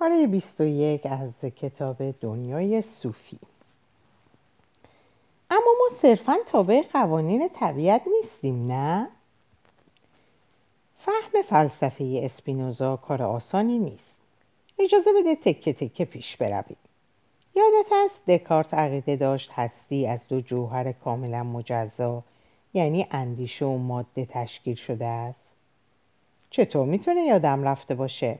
پاره 21 از کتاب دنیای صوفی اما ما صرفا تابع قوانین طبیعت نیستیم نه؟ فهم فلسفه اسپینوزا کار آسانی نیست اجازه بده تکه تکه پیش برویم یادت است دکارت عقیده داشت هستی از دو جوهر کاملا مجزا یعنی اندیشه و ماده تشکیل شده است چطور می‌تونه یادم رفته باشه؟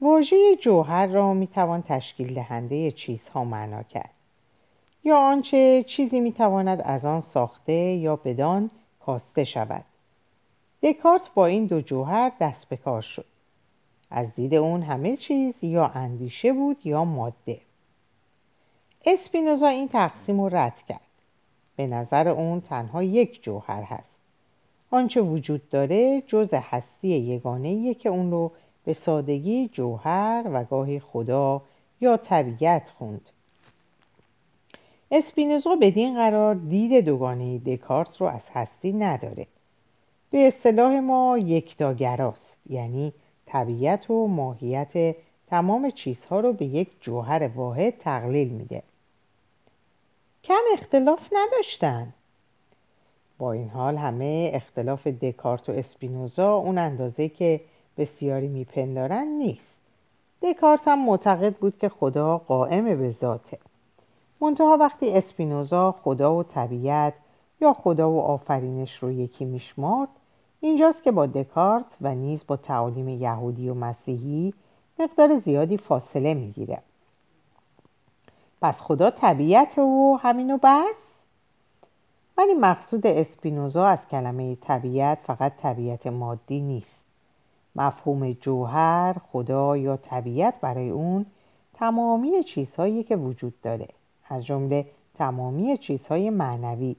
واژه جوهر را می‌توان تشکیل دهنده چیزها معنا کرد. یا آنچه چیزی می‌تواند از آن ساخته یا بدان کاسته شود. دکارت با این دو جوهر دست به کار شد. از دید اون همه چیز یا اندیشه بود یا ماده. اسپینوزا این تقسیم رو رد کرد. به نظر اون تنها یک جوهر هست. آنچه وجود داره جز هستی یگانه که اون رو به سادگی جوهر و گاهی خدا یا طبیعت خوند. اسپینوزا بدین قرار دید دوگانه دکارت رو از هستی نداره. به اصطلاح ما یکتاگراست یعنی طبیعت و ماهیت تمام چیزها رو به یک جوهر واحد تقلیل میده. کم اختلاف نداشتن. با این حال همه اختلاف دکارت و اسپینوزا اون اندازه که بسیاری میپندارن نیست. دکارت هم معتقد بود که خدا قائم به ذاته. منتها وقتی اسپینوزا خدا و طبیعت یا خدا و آفرینش رو یکی میشمارد اینجاست که با دکارت و نیز با تعالیم یهودی و مسیحی مقدار زیادی فاصله می‌گیره. پس خدا طبیعت و همینو بس؟ ولی مقصود اسپینوزا از کلمه طبیعت فقط طبیعت مادی نیست. مفهوم جوهر، خدا یا طبیعت برای اون تمامی چیزهایی که وجود داره. از جمله تمامی چیزهای معنوی.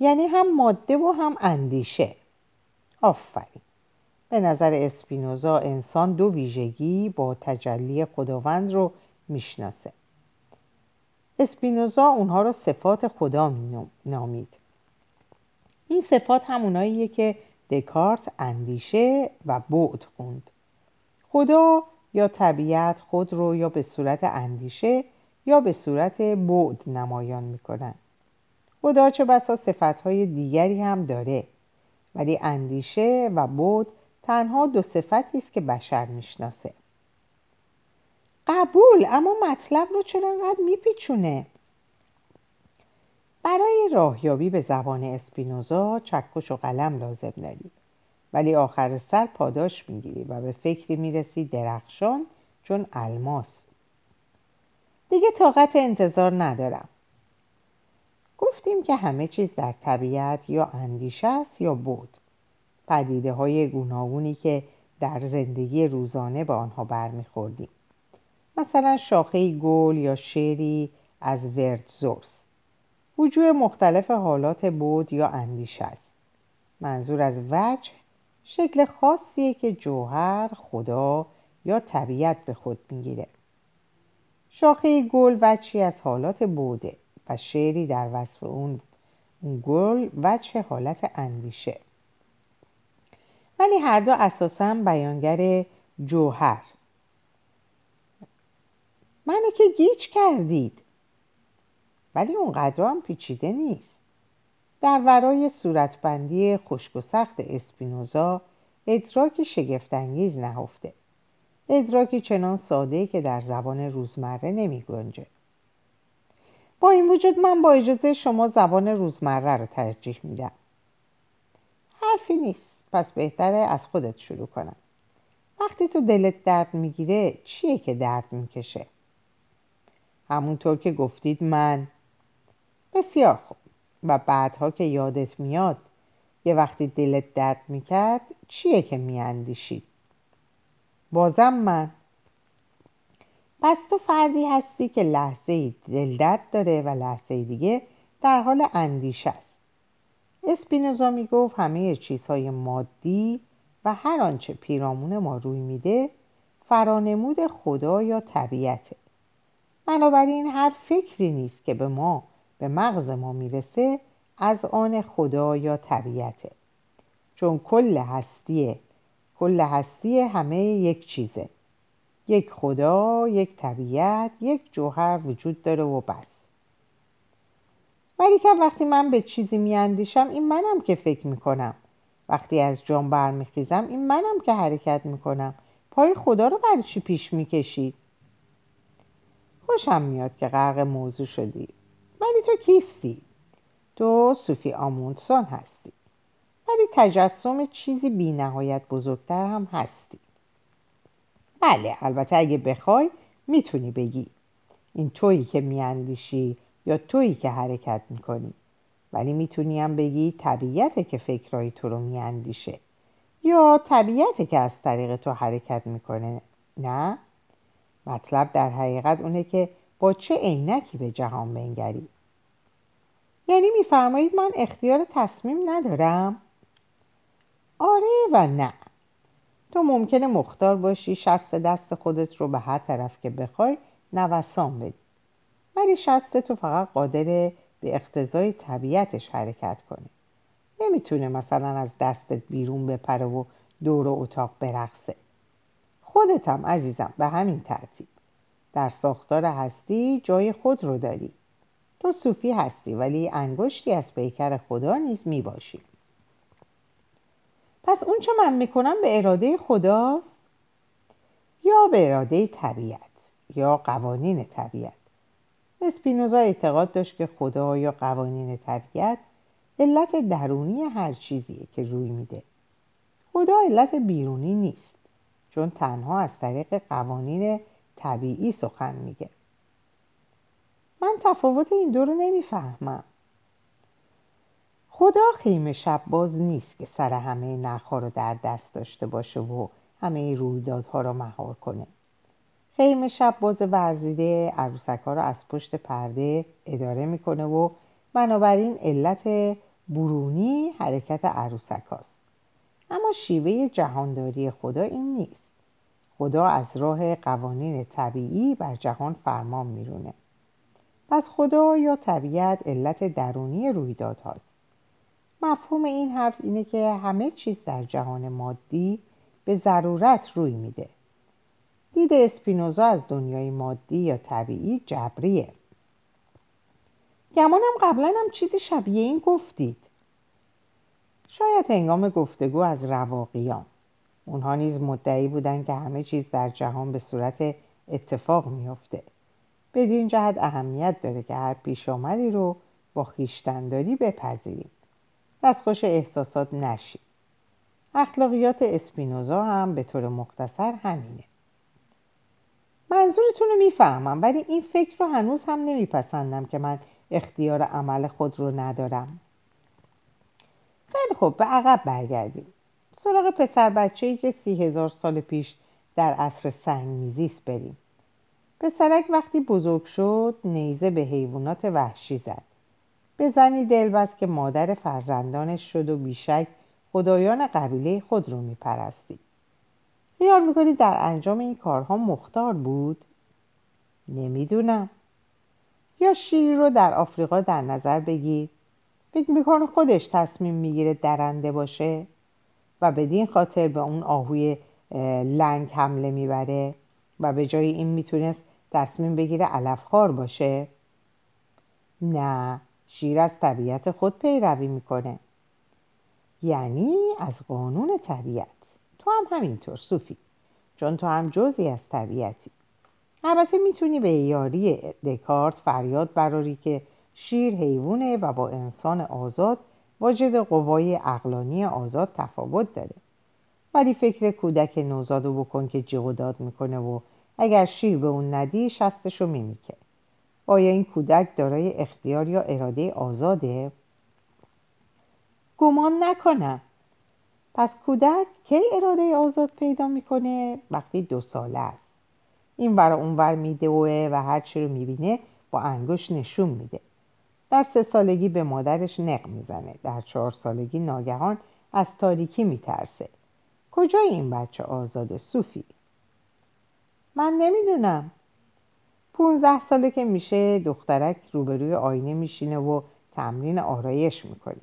یعنی هم ماده و هم اندیشه. آفرین. به نظر اسپینوزا انسان دو ویژگی با تجلی خداوند رو می‌شناسه. اسپینوزا اونها رو صفات خدا نامید. این صفات هموناییه که دکارت اندیشه و بعد خوند. خدا یا طبیعت خود رو یا به صورت اندیشه یا به صورت بعد نمایان می‌کنن خدا چه بسا صفتهای دیگری هم داره ولی اندیشه و بعد تنها دو صفتی است که بشر می‌شناسه. قبول اما مطلب رو چرا انقدر میپیچونه؟ برای راهیابی به زبان اسپینوزا چکش و قلم لازم داری. ولی آخر سر پاداش می‌گیری و به فکری می‌رسی درخشان چون الماس. دیگه طاقت انتظار ندارم. گفتیم که همه چیز در طبیعت یا اندیشه است یا بود. پدیده های گوناگونی که در زندگی روزانه به آنها برمیخوردیم. مثلا شاخه گل یا شعری از ورتزورس. وجود مختلف حالات بود یا اندیشه است. منظور از وجه شکل خاصیه که جوهر خدا یا طبیعت به خود می‌گیره. شاخه گل وجهی از حالات بوده و شعری در وصف اون, اون گل وجه حالت اندیشه. ولی هر دو اساسا بیانگر جوهر. منو که گیج کردید. ولی اونقدر هم پیچیده نیست. در ورای صورتبندی خشک و سخت اسپینوزا ادراک شگفتانگیز نهفته. ادراکی چنان ساده که در زبان روزمره نمی گنجه. با این وجود من با اجازه شما زبان روزمره رو ترجیح میدم. حرفی نیست. پس بهتره از خودت شروع کنم. وقتی تو دلت درد می‌گیره چیه که درد می‌کشه؟ همونطور که گفتید من بسیار خوب. و بعدها که یادت میاد یه وقتی دلت درد می‌کرد چیه که میاندیشید بازم من. پس تو فردی هستی که لحظه دل درد داره و لحظه دیگه در حال اندیشه است. اسپینوزا می‌گفت همه چیزهای مادی و هر آنچه پیرامون ما روی میده فرانمود خدا یا طبیعته. بنابراین هر فکری نیست که به ما به مغز ما می‌رسه از آن خدا یا طبیعته. چون کل هستیه کل هستی همه یک چیزه. یک خدا یک طبیعت یک جوهر وجود داره و بس. ولی که وقتی من به چیزی میاندیشم این منم که فکر می‌کنم. وقتی از جام برمیخیزم این منم که حرکت می‌کنم. پای خدا رو برای چی پیش می‌کشی؟ خوشم میاد که غرق موضوع شدی. ولی تو کیستی؟ تو صوفی آموندسون هستی. ولی تجسم چیزی بی نهایت بزرگتر هم هستی. بله البته اگه بخوای می‌تونی بگی. این تویی که میاندیشی یا تویی که حرکت می‌کنی. ولی می‌تونی هم بگی طبیعته که فکرهای تو رو میاندیشه. یا طبیعته که از طریق تو حرکت می‌کنه نه؟ مطلب در حقیقت اونه که با چه عینکی به جهان بنگری؟ یعنی میفرمایید من اختیار تصمیم ندارم. آره و نه. تو ممکنه مختار باشی شست دست خودت رو به هر طرف که بخوای نوسان بدی. ولی شست تو فقط قادر به اقتضای طبیعتش حرکت کنه نمی‌تونه مثلا از دستت بیرون بپره و دور اتاق برقصه. خودتم عزیزم به همین ترتیب. در ساختار هستی جای خود رو داری. تو صوفی هستی ولی انگشتی از پیکر خدا نیز می‌باشی. پس اون چه من می‌کنم به اراده خداست؟ یا به اراده طبیعت یا قوانین طبیعت. اسپینوزا اعتقاد داشت که خدا یا قوانین طبیعت علت درونی هر چیزیه که روی میده. خدا علت بیرونی نیست چون تنها از طریق قوانین طبیعی سخن میگه. من تفاوت این دو رو نمی‌فهمم. خدا خیمه شب باز نیست که سر همه نخها رو در دست داشته باشه و همه رویدادها رو مهار کنه. خیمه شب باز ورزیده عروسک ها رو از پشت پرده اداره می‌کنه و بنابراین علت برونی حرکت عروسک هاست. اما شیوه جهانداری خدا این نیست. خدا از راه قوانین طبیعی بر جهان فرمان میرونه. پس خدا یا طبیعت علت درونی رویداد هاست مفهوم این حرف اینه که همه چیز در جهان مادی به ضرورت روی میده. دید اسپینوزا از دنیای مادی یا طبیعی جبریه. گمانم قبلا هم چیزی شبیه این گفتید. شاید هنگام گفتگو از رواقیان. اونها نیز مدعی بودند که همه چیز در جهان به صورت اتفاق میافته. بدین جهت اهمیت داره که هر پیش آمدی رو با خیشتنداری بپذیریم دستخوش احساسات نشیم اخلاقیات اسپینوزا هم به طور مختصر همینه. منظورتون رو می‌فهمم ولی این فکر رو هنوز هم نمیپسندم که من اختیار عمل خود رو ندارم. خیلی خوب به عقب برگردیم. سراغ پسر بچه ای که سی هزار سال پیش در عصر سنگ میزیست بریم. پسرک وقتی بزرگ شد نیزه به حیوانات وحشی زد. به زنی دلبست که مادر فرزندانش شد و بیشک خدایان قبیله خود رو میپرستید. خیال می‌کنید در انجام این کارها مختار بود؟ نمی‌دونم. یا شیر رو در آفریقا در نظر بگیر. فکر می‌کنه خودش تصمیم می‌گیره درنده باشه و بدین خاطر به اون آهوی لنگ حمله می‌بره و به جای این می‌تونست تصمیم بگیره علفخوار باشه؟ نه شیر از طبیعت خود پیروی می‌کنه. یعنی از قانون طبیعت. تو هم همینطور صوفی. چون تو هم جزی از طبیعتی. البته می‌تونی به یاری دکارت فریاد براری که شیر حیوانه و با انسان آزاد واجد قوای اقلانی آزاد تفاوت داره. ولی فکر کودک نوزادو بکن که جیغ داد می‌کنه و اگر شیر به اون ندی شستشو میمیکه. آیا این کودک دارای اختیار یا اراده آزاده؟ گمان نکنم. پس کودک کی اراده آزاد پیدا می‌کنه؟ وقتی دو ساله است. این ور اون ور میدوه و هر چی رو می‌بینه با انگوش نشون میده. در سه سالگی به مادرش نق می‌زنه. در چهار سالگی ناگهان از تاریکی میترسه. کجای این بچه آزاد صوفی؟ من نمی‌دونم. پونزده ساله که میشه دخترک روبروی آینه میشینه و تمرین آرایش می‌کنه.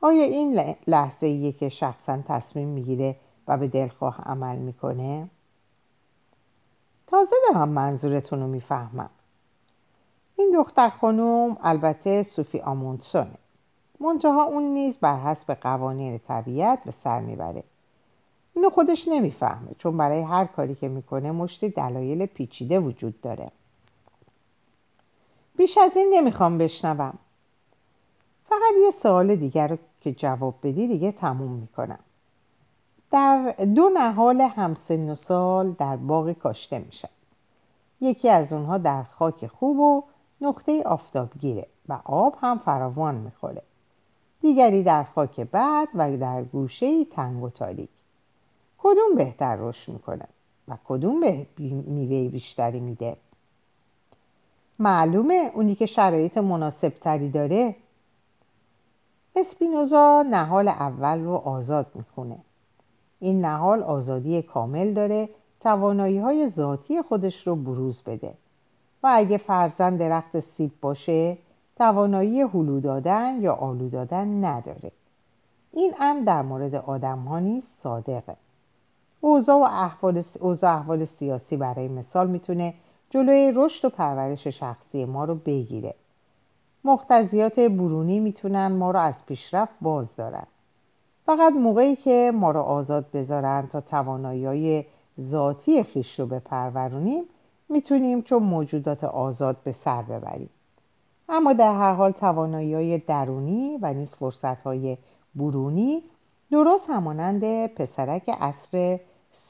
آیا این لحظه که شخصا تصمیم می‌گیره و به دلخواه عمل می‌کنه؟ تازه دارم منظورتون رو می‌فهمم. این دختر خانوم البته صوفی آموندسونه. منتها اون نیز بر حسب قوانین طبیعت به سر می‌بره. اینو خودش نمی‌فهمه چون برای هر کاری که می‌کنه مشتی دلایل پیچیده وجود داره. بیش از این نمی‌خوام بشنوم. فقط یه سوال دیگر رو که جواب بدی دیگه تموم می‌کنم. در دو نهال همسن و سال در باغ کاشته میشن یکی از اونها در خاک خوب و نقطه آفتابگیره و آب هم فراوان می‌خوره. دیگری در خاک بد و در گوشه تنگ و تاریک. کدوم بهتر رشد می‌کنه و کدوم به میوه بیشتری میده؟ معلومه اونی که شرایط مناسب تری داره. اسپینوزا نهال اول رو آزاد می‌خونه. این نهال آزادی کامل داره توانایی های ذاتی خودش رو بروز بده. و اگه فرزن درخت سیب باشه توانایی هلو دادن یا آلو دادن نداره. این امر در مورد آدم ها نیست صادقه. اوضاع و احوال, اوضاع احوال سیاسی برای مثال می‌تونه جلوی رشد و پرورش شخصی ما رو بگیره. مختزیات برونی می‌تونن ما رو از پیشرفت باز دارن فقط موقعی که ما رو آزاد بذارن تا توانایی ذاتی خیش رو بپرورونیم می‌تونیم چون موجودات آزاد به سر ببریم. اما در هر حال توانایی درونی و نیز فرصت های برونی درست همانند پسرک اصر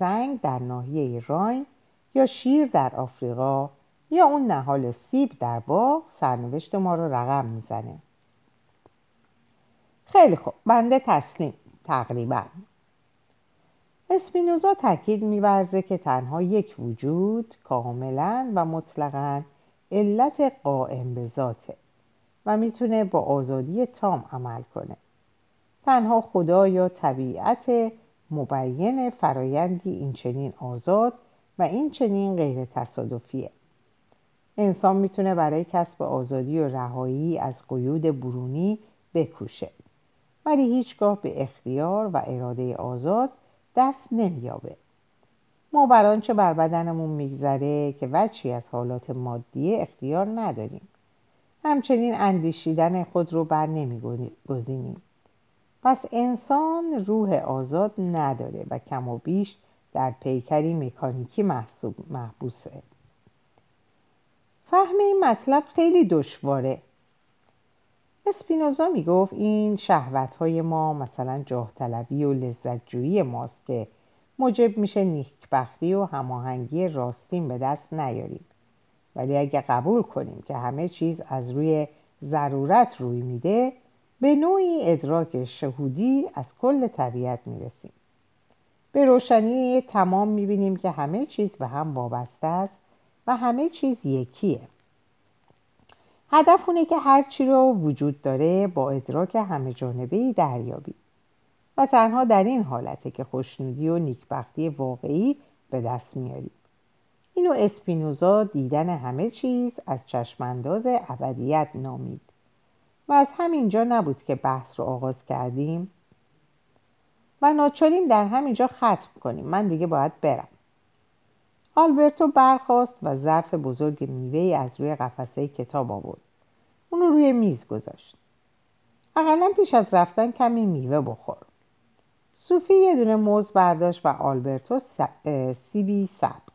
سنگ در ناحیه راین یا شیر در آفریقا یا اون نهال سیب در باغ سرنوشت ما رو رقم می‌زنه. خیلی خوب. بنده تسلیم. تقریبا. اسپینوزا تاکید میورزه که تنها یک وجود کاملا و مطلقا علت قائم به ذاته و می‌تونه با آزادی تام عمل کنه. تنها خدا یا طبیعت مبین فرایندی این چنین آزاد و این چنین غیر تصادفیه انسان می‌تونه برای کسب آزادی و رهایی از قیود برونی بکوشه ولی هیچگاه به اختیار و اراده آزاد دست نمییابه. ما بر آنچه بر بدنمون میگذره که وچی از حالات مادی اختیار نداریم. همچنین اندیشیدن خود رو بر نمیگزینیم. پس انسان روح آزاد نداره و کم و بیش در پیکری مکانیکی محسوب محبوسه. فهم این مطلب خیلی دشواره. اسپینوزا می‌گفت این شهوت های ما مثلا جاه طلبی و لذت جویی ماست که موجب میشه نیکبختی و هماهنگی راستین به دست نیاریم. ولی اگه قبول کنیم که همه چیز از روی ضرورت روی میده به نوعی ادراک شهودی از کل طبیعت می‌رسیم. به روشنی تمام می‌بینیم که همه چیز به هم وابسته است و همه چیز یکیه. هدف اونه که هر چی رو وجود داره با ادراک همه جانبه دریابی و تنها در این حالته که خوشنودی و نیکبختی واقعی به دست میاریم. اینو اسپینوزا دیدن همه چیز از چشمانداز ابدیت نامید. و از همینجا نبود که بحث رو آغاز کردیم. و ناچاریم در همینجا ختم کنیم. من دیگه باید برم. آلبرتو برخواست و ظرف بزرگ میوه از روی قفسه کتاب آورد. اونو روی میز گذاشت. اقلا پیش از رفتن کمی میوه بخور. صوفی یه دونه موز برداشت و آلبرتو سیبی سبز.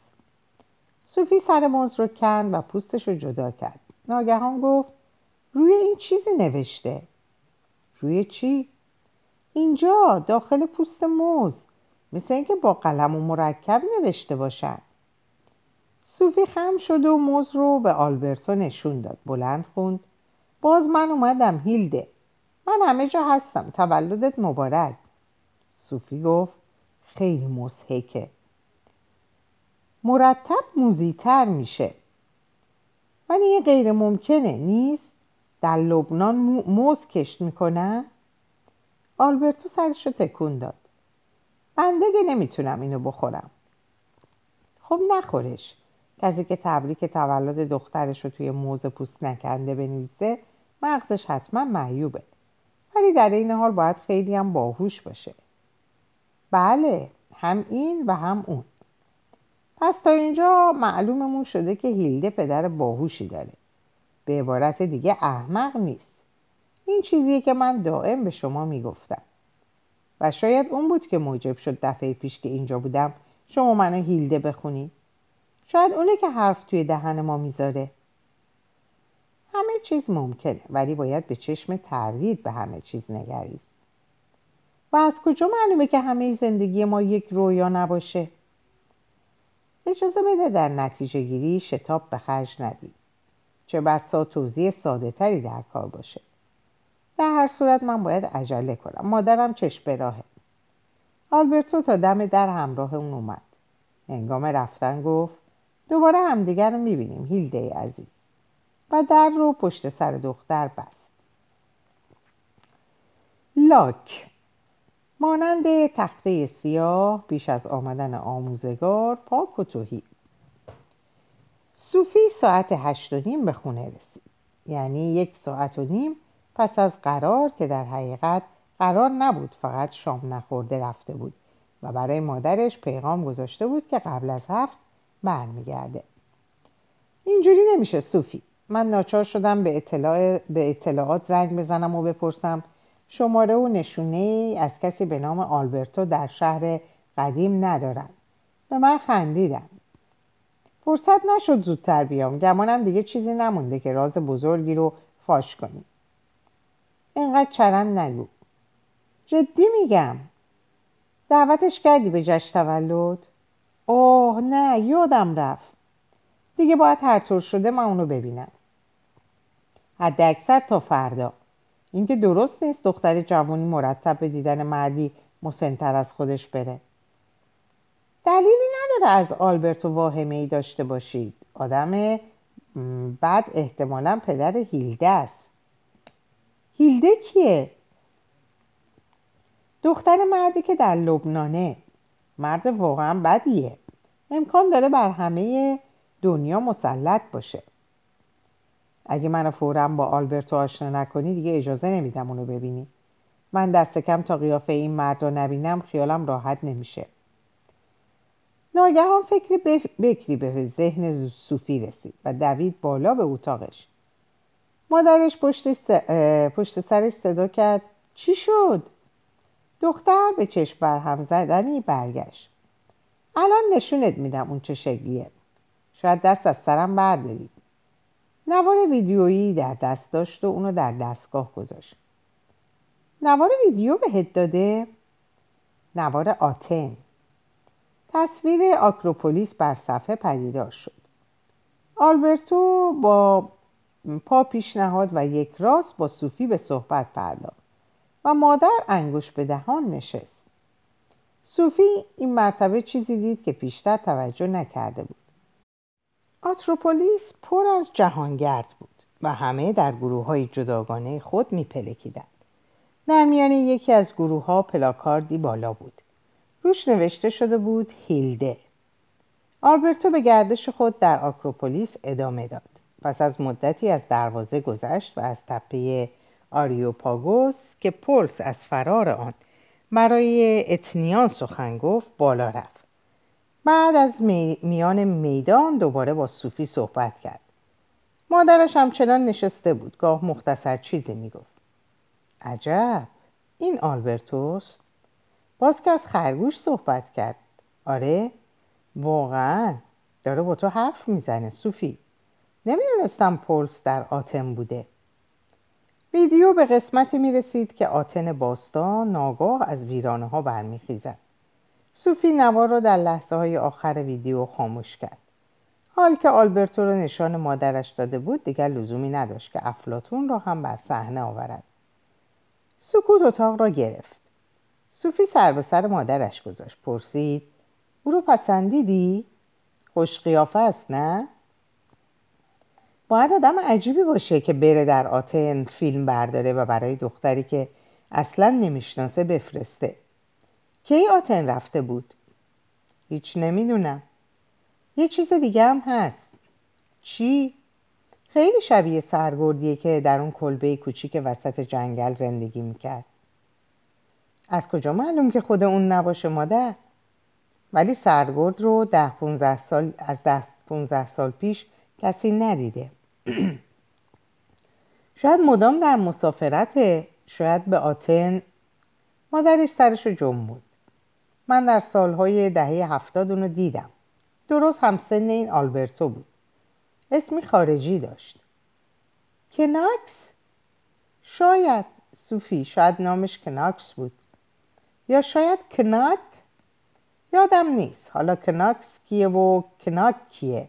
صوفی سر موز رو کند و پوستش رو جدا کرد. ناگهان گفت روی این چیزی نوشته. روی چی؟ اینجا داخل پوست موز. مثل اینکه با قلم و مرکب نوشته باشن. صوفی خم شد و موز رو به آلبرتو نشون داد. بلند خوند. باز من اومدم هیلده. من همه جا هستم. تولدت مبارک. صوفی گفت خیلی مزهکه مرتب موزیتر میشه. ولی این غیر ممکنه نیست؟ در لبنان موز کشت می‌کنن؟ آلبرتو سرش رو تکون داد. بنده که نمی‌تونم اینو بخورم. خب نخورش. کسی که تبریک تولد دخترش رو توی موز پوست نکنده بنویسه مغزش حتما معیوبه. ولی در این حال باید خیلی هم باهوش باشه. بله هم این و هم اون. پس تا اینجا معلوممون شده که هیلده پدر باهوشی داره. به عبارت دیگه احمق نیست. این چیزیه که من دائم به شما می‌گفتم. و شاید اون بود که موجب شد دفعه پیش که اینجا بودم شما منو هیلده بخونی شاید اونه که حرف توی دهن ما می‌ذاره. همه چیز ممکنه ولی باید به چشم تردید به همه چیز نگریست. و از کجا معلومه که همه زندگی ما یک رویا نباشه؟ اجازه بده در نتیجه گیری شتاب به خرج ندید چه بسا توضیح ساده تری در کار باشه. در هر صورت من باید عجله کنم. مادرم چشم به راهه. آلبرتو تا دم در همراه اون اومد. هنگام رفتن گفت دوباره همدیگر رو می‌بینیم هیلده عزیز. و در رو پشت سر دختر بست. لاک. مانند تخته سیاه بیش از آمدن آموزگار پاک و توهی صوفی ساعت هشت و نیم به خونه رسید. یعنی یک ساعت و نیم پس از قرار که در حقیقت قرار نبود فقط شام نخورده رفته بود و برای مادرش پیغام گذاشته بود که قبل از هفت برمیگرده. اینجوری نمیشه صوفی. من ناچار شدم به, اطلاع... به اطلاعات زنگ بزنم و بپرسم. شماره و نشونه از کسی به نام آلبرتو در شهر قدیم ندارم به من خندیدم فرصت نشد زودتر بیام. گمانم دیگه چیزی نمونده که راز بزرگی رو فاش کنیم اینقدر چرند نگو. جدی میگم. دعوتش کردی به جشن تولد؟ اوه نه یادم رفت. دیگه باید هر طور شده من اونو ببینم. حد اکثر تا فردا. اینکه درست نیست دختر جوانی مرتب به دیدن مردی مسنتر از خودش بره. دلیلی نداره از آلبرتو واهمه ای داشته باشید. آدم بعد احتمالا پدر هیلده است. هیلده کیه؟ دختر مردی که در لبنانه. مرد واقعا بدیه. امکان داره بر همه دنیا مسلط باشه. اگه منو فورا با آلبرتو آشنا نکنی دیگه اجازه نمیدم اونو ببینی. من دست کم تا قیافه این مرد رو نبینم خیالم راحت نمیشه. ناگهان فکر بکری به ذهن صوفی رسید و دوید بالا به اتاقش. مادرش پشت, پشت سرش صدا کرد. چی شد؟ دختر به چشم برهم زدنی برگشت. الان نشونت میدم اون چه شکلیه. شاید دست از سرم بردارید. نوار ویدیویی در دست داشت و اونو در دستگاه گذاشت. نوار ویدیو بهت داده؟ نوار آتن. تصویر آکروپولیس بر صفحه پدیدار شد. آلبرتو با پا پیشنهاد و یک راست با صوفی به صحبت پرداخت و مادر انگوش به دهان نشست. صوفی این مرتبه چیزی دید که پیشتر توجه نکرده بود. آتروپولیس پر از جهانگرد بود و همه در گروه های جداگانه خود میپلکیدند. در میان یکی از گروه ها پلاکاردی بالا بود. روش نوشته شده بود هیلده. آلبرتو به گردش خود در آکروپولیس ادامه داد. پس از مدتی از دروازه گذشت و از تپه آریوپاگوس که پولس از فرار آن برای اتنیان سخن گفت بالا رفت. بعد از میان میدان دوباره با صوفی صحبت کرد. مادرش همچنان نشسته بود. گاه مختصر چیزی می‌گفت. عجب! این آلبرتوست؟ باز که از خرگوش صحبت کرد. آره واقعا داره با تو حرف می‌زنه صوفی. نمی‌دونستم پولس در آتن بوده. ویدیو به قسمتی می‌رسید که آتن باستان ناگاه از ویرانه ها برمیخیزد. صوفی نوار را در لحظه های آخر ویدیو خاموش کرد. حال که آلبرتو را نشان مادرش داده بود دیگر لزومی نداشت که افلاتون را هم بر صحنه آورد. سکوت اتاق را گرفت. صوفی سر به سر مادرش گذاشت پرسید او رو پسندیدی؟ خوش قیافه است نه؟ باید آدم عجیبی باشه که بره در آتن فیلم برداره و برای دختری که اصلا نمی‌شناسه بفرسته کی آتن رفته بود؟ هیچ نمی‌دونم یه چیز دیگه هم هست چی؟ خیلی شبیه سرگردیه که در اون کلبه کوچیک وسط جنگل زندگی می‌کرد از کجا معلوم که خود اون نباشه مادر؟ ولی سرگرد رو ده 15 سال از دست 15 سال پیش کسی ندیده. شاید مدام در مسافرت شاید به آتن. مادرش سرش رو بود. من در سالهای دهه هفتاد اونو دیدم. درست همسن این آلبرتو بود. اسمی خارجی داشت. کناکس؟ شاید. صوفی شاید نامش کناکس بود. یا شاید کناک؟ یادم نیست. حالا کناکس کیه و کناک کیه؟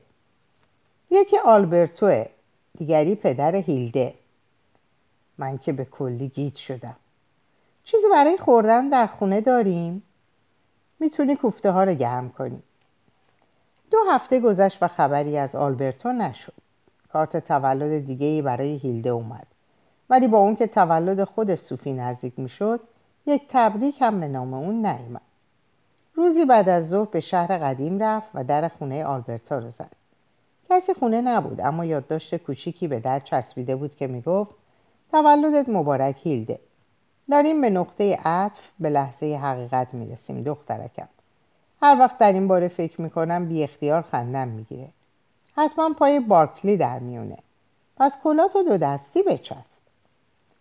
یکی آلبرتوه دیگری پدر هیلده. من که به کلی گیت شدم. چیزی برای خوردن در خونه داریم؟ می‌تونی کوفته ها رو گرم کنی. دو هفته گذشت و خبری از آلبرتو نشد. کارت تولد دیگه ای برای هیلده اومد. ولی با اون که تولد خود صوفی نزدیک می‌شد یک تبریک هم به نام اون نیامد روزی بعد از ظهر به شهر قدیم رفت و در خونه آلبرتا رو زد. کسی خونه نبود اما یادداشت کوچیکی به در چسبیده بود که می‌گفت تولدت مبارک هیلده. داریم به نقطه عطف به لحظه حقیقت می‌رسیم دخترکم. هر وقت در این باره فکر می‌کنم بی اختیار خندم می‌گیره. حتما پای بارکلی در میونه پس کلات و دو دستی بچسب.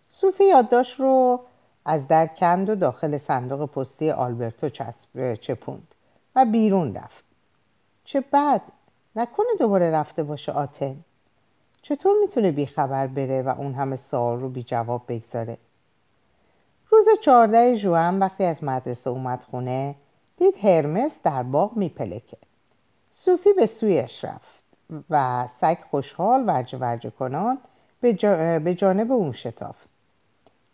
صوفی یادداشت رو از در کند و داخل صندوق پستی آلبرتو چسب چپوند و بیرون رفت. چه بد! نکنه دوباره رفته باشه آتن. چطور می‌تونه بیخبر بره و اون همه سوال رو بی جواب بگذاره؟ روز چهارده جوان وقتی از مدرسه اومد خونه دید هرمس در باغ میپلکه. صوفی به سویش رفت و سگ خوشحال ورجه ورجه کنان به, جانب اون شتافت.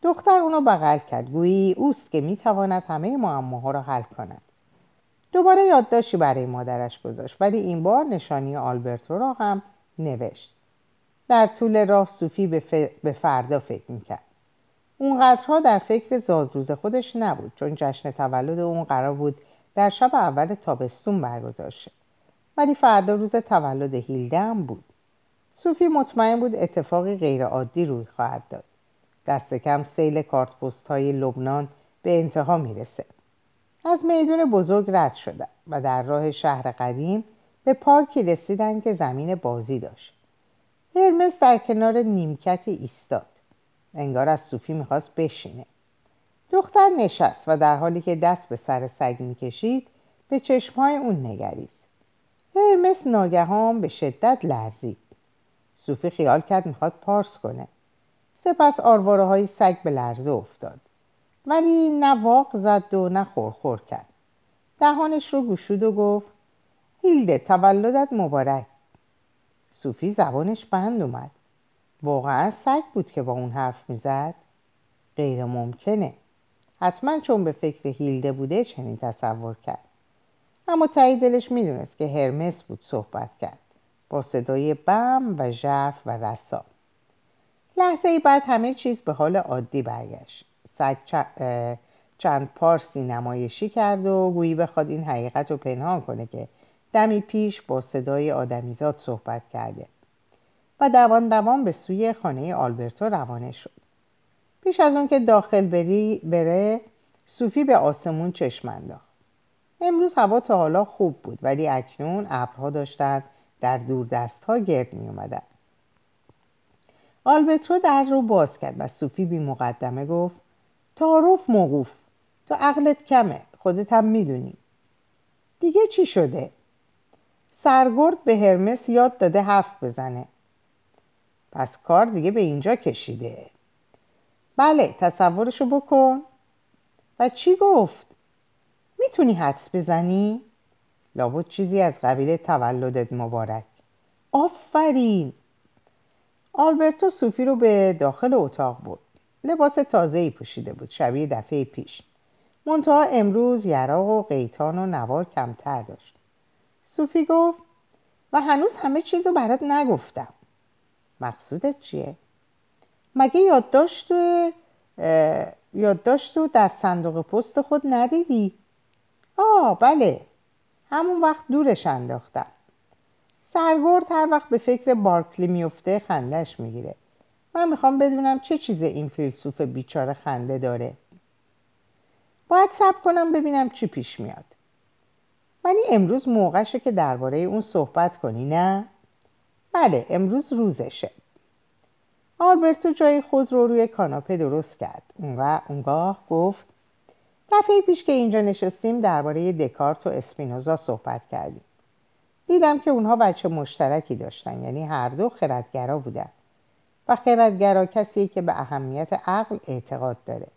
دختر اونو بغل کرد. گویی اوست که می‌تواند همه معماها را حل کند. دوباره یادداشتی برای مادرش گذاشت ولی این بار نشانی آلبرتو را هم نوشت. در طول راه صوفی به, فردا فکر می‌کرد. اونقدرها در فکر زادروز خودش نبود چون جشن تولد اون قرار بود در شب اول تابستون برگزار شد ولی فردا روز تولد هیلده بود. صوفی مطمئن بود اتفاقی غیرعادی روی خواهد داد دست کم سیل کارت پست های لبنان به انتها می‌رسه. از میدون بزرگ رد شدن و در راه شهر قدیم به پارکی رسیدن که زمین بازی داشت. هرمس در کنار نیمکتی ایستاد. انگار از صوفی می‌خواست بشینه. دختر نشست و در حالی که دست به سر سگ می‌کشید به چشمهای اون نگریست. هرمس ناگهان به شدت لرزید. صوفی خیال کرد می‌خواد پارس کنه. سپس آرواره های سگ به لرزه افتاد. ولی نه واق زد و نه خورخور کرد. دهانش رو گشود و گفت هیلده تولدت مبارک. صوفی زبانش بند اومد. واقعا سگ بود که با اون حرف می‌زد؟ غیر ممکنه. حتما چون به فکر هیلده بوده چنین تصور کرد. اما تایی دلش می‌دونست که هرمس بود صحبت کرد. با صدای بم و ژرف و رسا. لحظه ای بعد همه چیز به حال عادی برگشت. سگ چند پارسی نمایشی کرد و گویی بخواد این حقیقت رو پنهان کنه که دمی پیش با صدای آدمیزاد صحبت کرده و دوان دوان به سوی خانه آلبرتو روانه شد. پیش از اون که داخل بری بره صوفی به آسمون چشم انداخت. امروز هوا تا حالا خوب بود ولی اکنون ابرها داشتند در دور دست ها گرد می اومدن. آلبرتو در رو باز کرد و صوفی بی مقدمه گفت تعارف موقوف تو عقلت کمه خودت هم می‌دونی دیگه چی شده؟ سرگرد به هرمس یاد داده حرف بزنه پس کار دیگه به اینجا کشیده بله تصورشو بکن و چی گفت؟ می‌تونی حدس بزنی؟ لابد چیزی از قبیل تولدت مبارک آفرین آلبرتو صوفی رو به داخل اتاق برد. لباس تازه‌ای پوشیده بود شبیه دفعه پیش. منتها امروز یراق و قیتان و نوار کمتر داشت. صوفی گفت و هنوز همه چیز رو برات نگفتم. مقصودت چیه؟ مگه یادداشت یادداشت در صندوق پست خود ندیدی؟ آه بله. همون وقت دورش انداختم. سرگرد هر وقت به فکر بارکلی میفته خندش می‌گیره. من می‌خوام بدونم چه چیز این فیلسوف بیچاره خنده داره. باید سب کنم ببینم چی پیش میاد. ولی امروز موقعشه که درباره اون صحبت کنی نه؟ بله امروز روزشه. آلبرتو جای خود رو روی کاناپه درست کرد. اونگاه گفت دفعه پیش که اینجا نشستیم درباره دکارت و اسپینوزا صحبت کردیم. دیدم که اونها بچه مشترکی داشتن یعنی هر دو خردگرا بودن. و خردگرا کسی که به اهمیت عقل اعتقاد داره.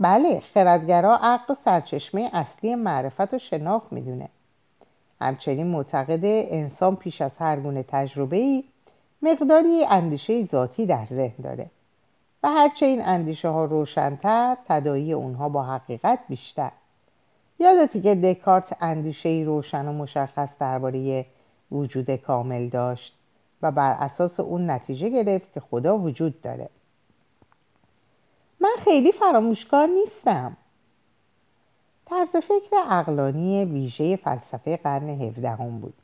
بله خردگرا عقل و سرچشمه اصلی معرفت و شناخت می‌دونه. همچنین معتقد انسان پیش از هر گونه تجربه ای مقداری اندیشه ذاتی در ذهن داره. و هرچه این اندیشه ها روشنتر تدایی اونها با حقیقت بیشتر. یادتی که دکارت اندیشه روشن و مشخص درباره وجود کامل داشت و بر اساس اون نتیجه گرفت که خدا وجود داره. من خیلی فراموشکار نیستم. طرز فکر اقلانی ویژه فلسفه قرن هفدهم بود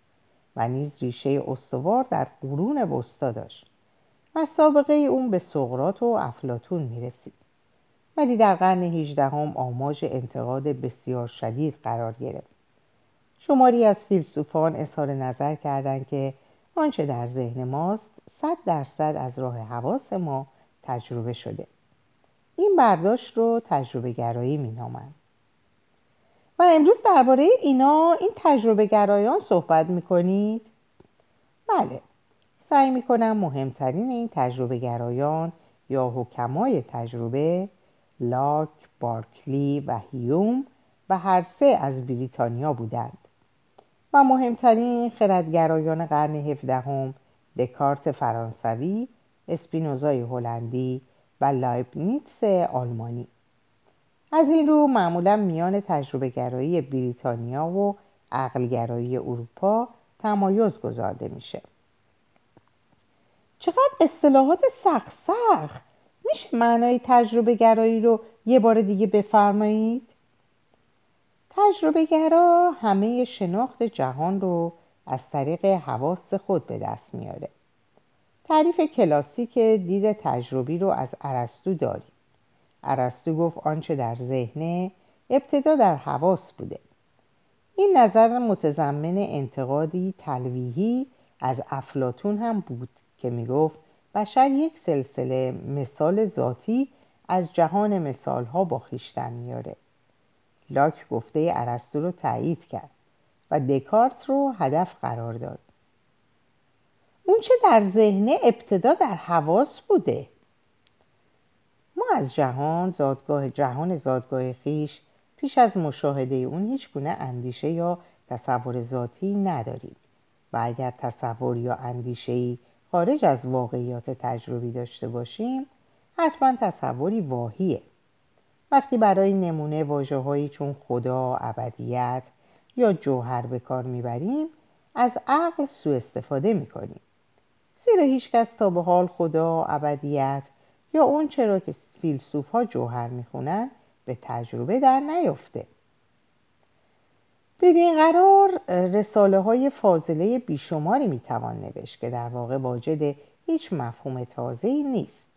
و نیز ریشه استوار در قرون وسطا داشت و سابقه اون به سقرات و افلاتون می‌رسید. ولی در قرن هیجدهم آماج انتقاد بسیار شدید قرار گرفت شماری از فیلسوفان اظهار نظر کردند که آنچه در ذهن ماست صد درصد از راه حواس ما تجربه شده این برداشت رو تجربه گرایی می نامن. و امروز درباره اینا این تجربه گرایان صحبت می کنید؟ بله سعی می کنم مهمترین این تجربه گرایان یا حکمای تجربه لاک، بارکلی و هیوم و هر سه از بریتانیا بودند. و مهمترین خردگرایان قرن هفدهم دکارت فرانسوی اسپینوزای هلندی و لایبنیتس آلمانی. از این رو معمولا میان تجربه گرایی بریتانیا و عقلگرایی اروپا تمایز گذارده میشه. چقدر اصطلاحات سخت سخت! میشه معنای تجربه گرایی رو یه بار دیگه بفرمایید؟ تجربه گرا همه شناخت جهان رو از طریق حواس خود به دست میاره. تعریف کلاسیک دید تجربی رو از ارسطو داریم. ارسطو گفت آنچه در ذهنه ابتدا در حواس بوده. این نظر متضمن انتقادی تلویحی از افلاتون هم بود که می‌گفت بشر یک سلسله مثال ذاتی از جهان مثالها با خیشتن میاره. لاک گفته ارسطو رو تایید کرد و دکارت رو هدف قرار داد. اون چه در ذهن ابتدا در حواس بوده؟ ما از جهان زادگاه جهان زادگاه خیش پیش از مشاهده اون هیچ گونه اندیشه یا تصور ذاتی نداریم. و اگر تصور یا اندیشه خارج از واقعیات تجربی داشته باشیم حتما تصوری واهیه. وقتی برای نمونه واجه چون خدا، ابدیت یا جوهر به کار می‌بریم از عقل سوء استفاده می‌کنیم. زیرا هیچکس تا به حال خدا، ابدیت یا اون چرا که فیلسوف ها جوهر می‌خونن به تجربه در نیفته بدین قرار رساله های فاضله بیشماری می‌توان نوشت که در واقع واجد هیچ مفهوم تازه نیست.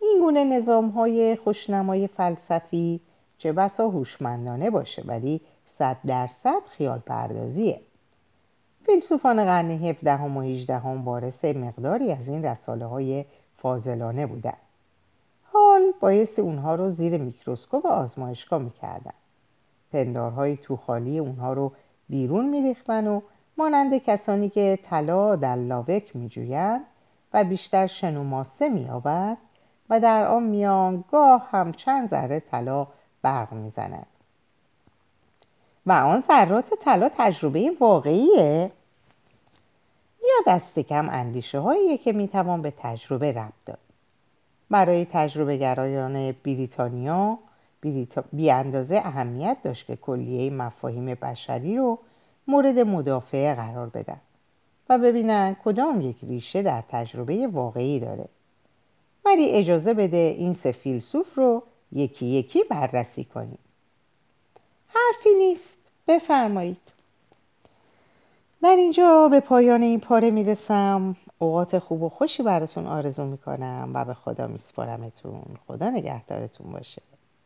این گونه نظام های خوشنمای فلسفی چه بسا هوشمندانه باشه ولی صد درصد خیال پردازیه. فیلسوفان قرن 17 و 18 هم وارث مقداری از این رساله های فاضلانه بودن حال بایستی اونها رو زیر میکروسکوپ آزمایشگاه می‌کردن. پندارهای تو خالی اونها رو بیرون میریختن و مانند کسانی که طلا در لاوک میجویند و بیشتر شن و ماسه مییابد و در آن میان گاه هم چند ذره طلا برق می‌زند. و آن ذرات طلا تجربه واقعیه؟ یا دست کم اندیشه هایی که می‌توان به تجربه ربط داد. برای تجربه گرایان بریتانیا بی اندازه اهمیت داشت که کلیه مفاهیم بشری رو مورد مدافعه قرار بدن و ببینن کدام یک ریشه در تجربه واقعی داره. ولی اجازه بده این سه فیلسوف رو یکی یکی بررسی کنیم. حرفی نیست. بفرمایید. در اینجا به پایان این پاره می‌رسم. اوقات خوب و خوشی براتون آرزو می‌کنم و به خدا میسپارمتون. خدا نگهدارتون باشه.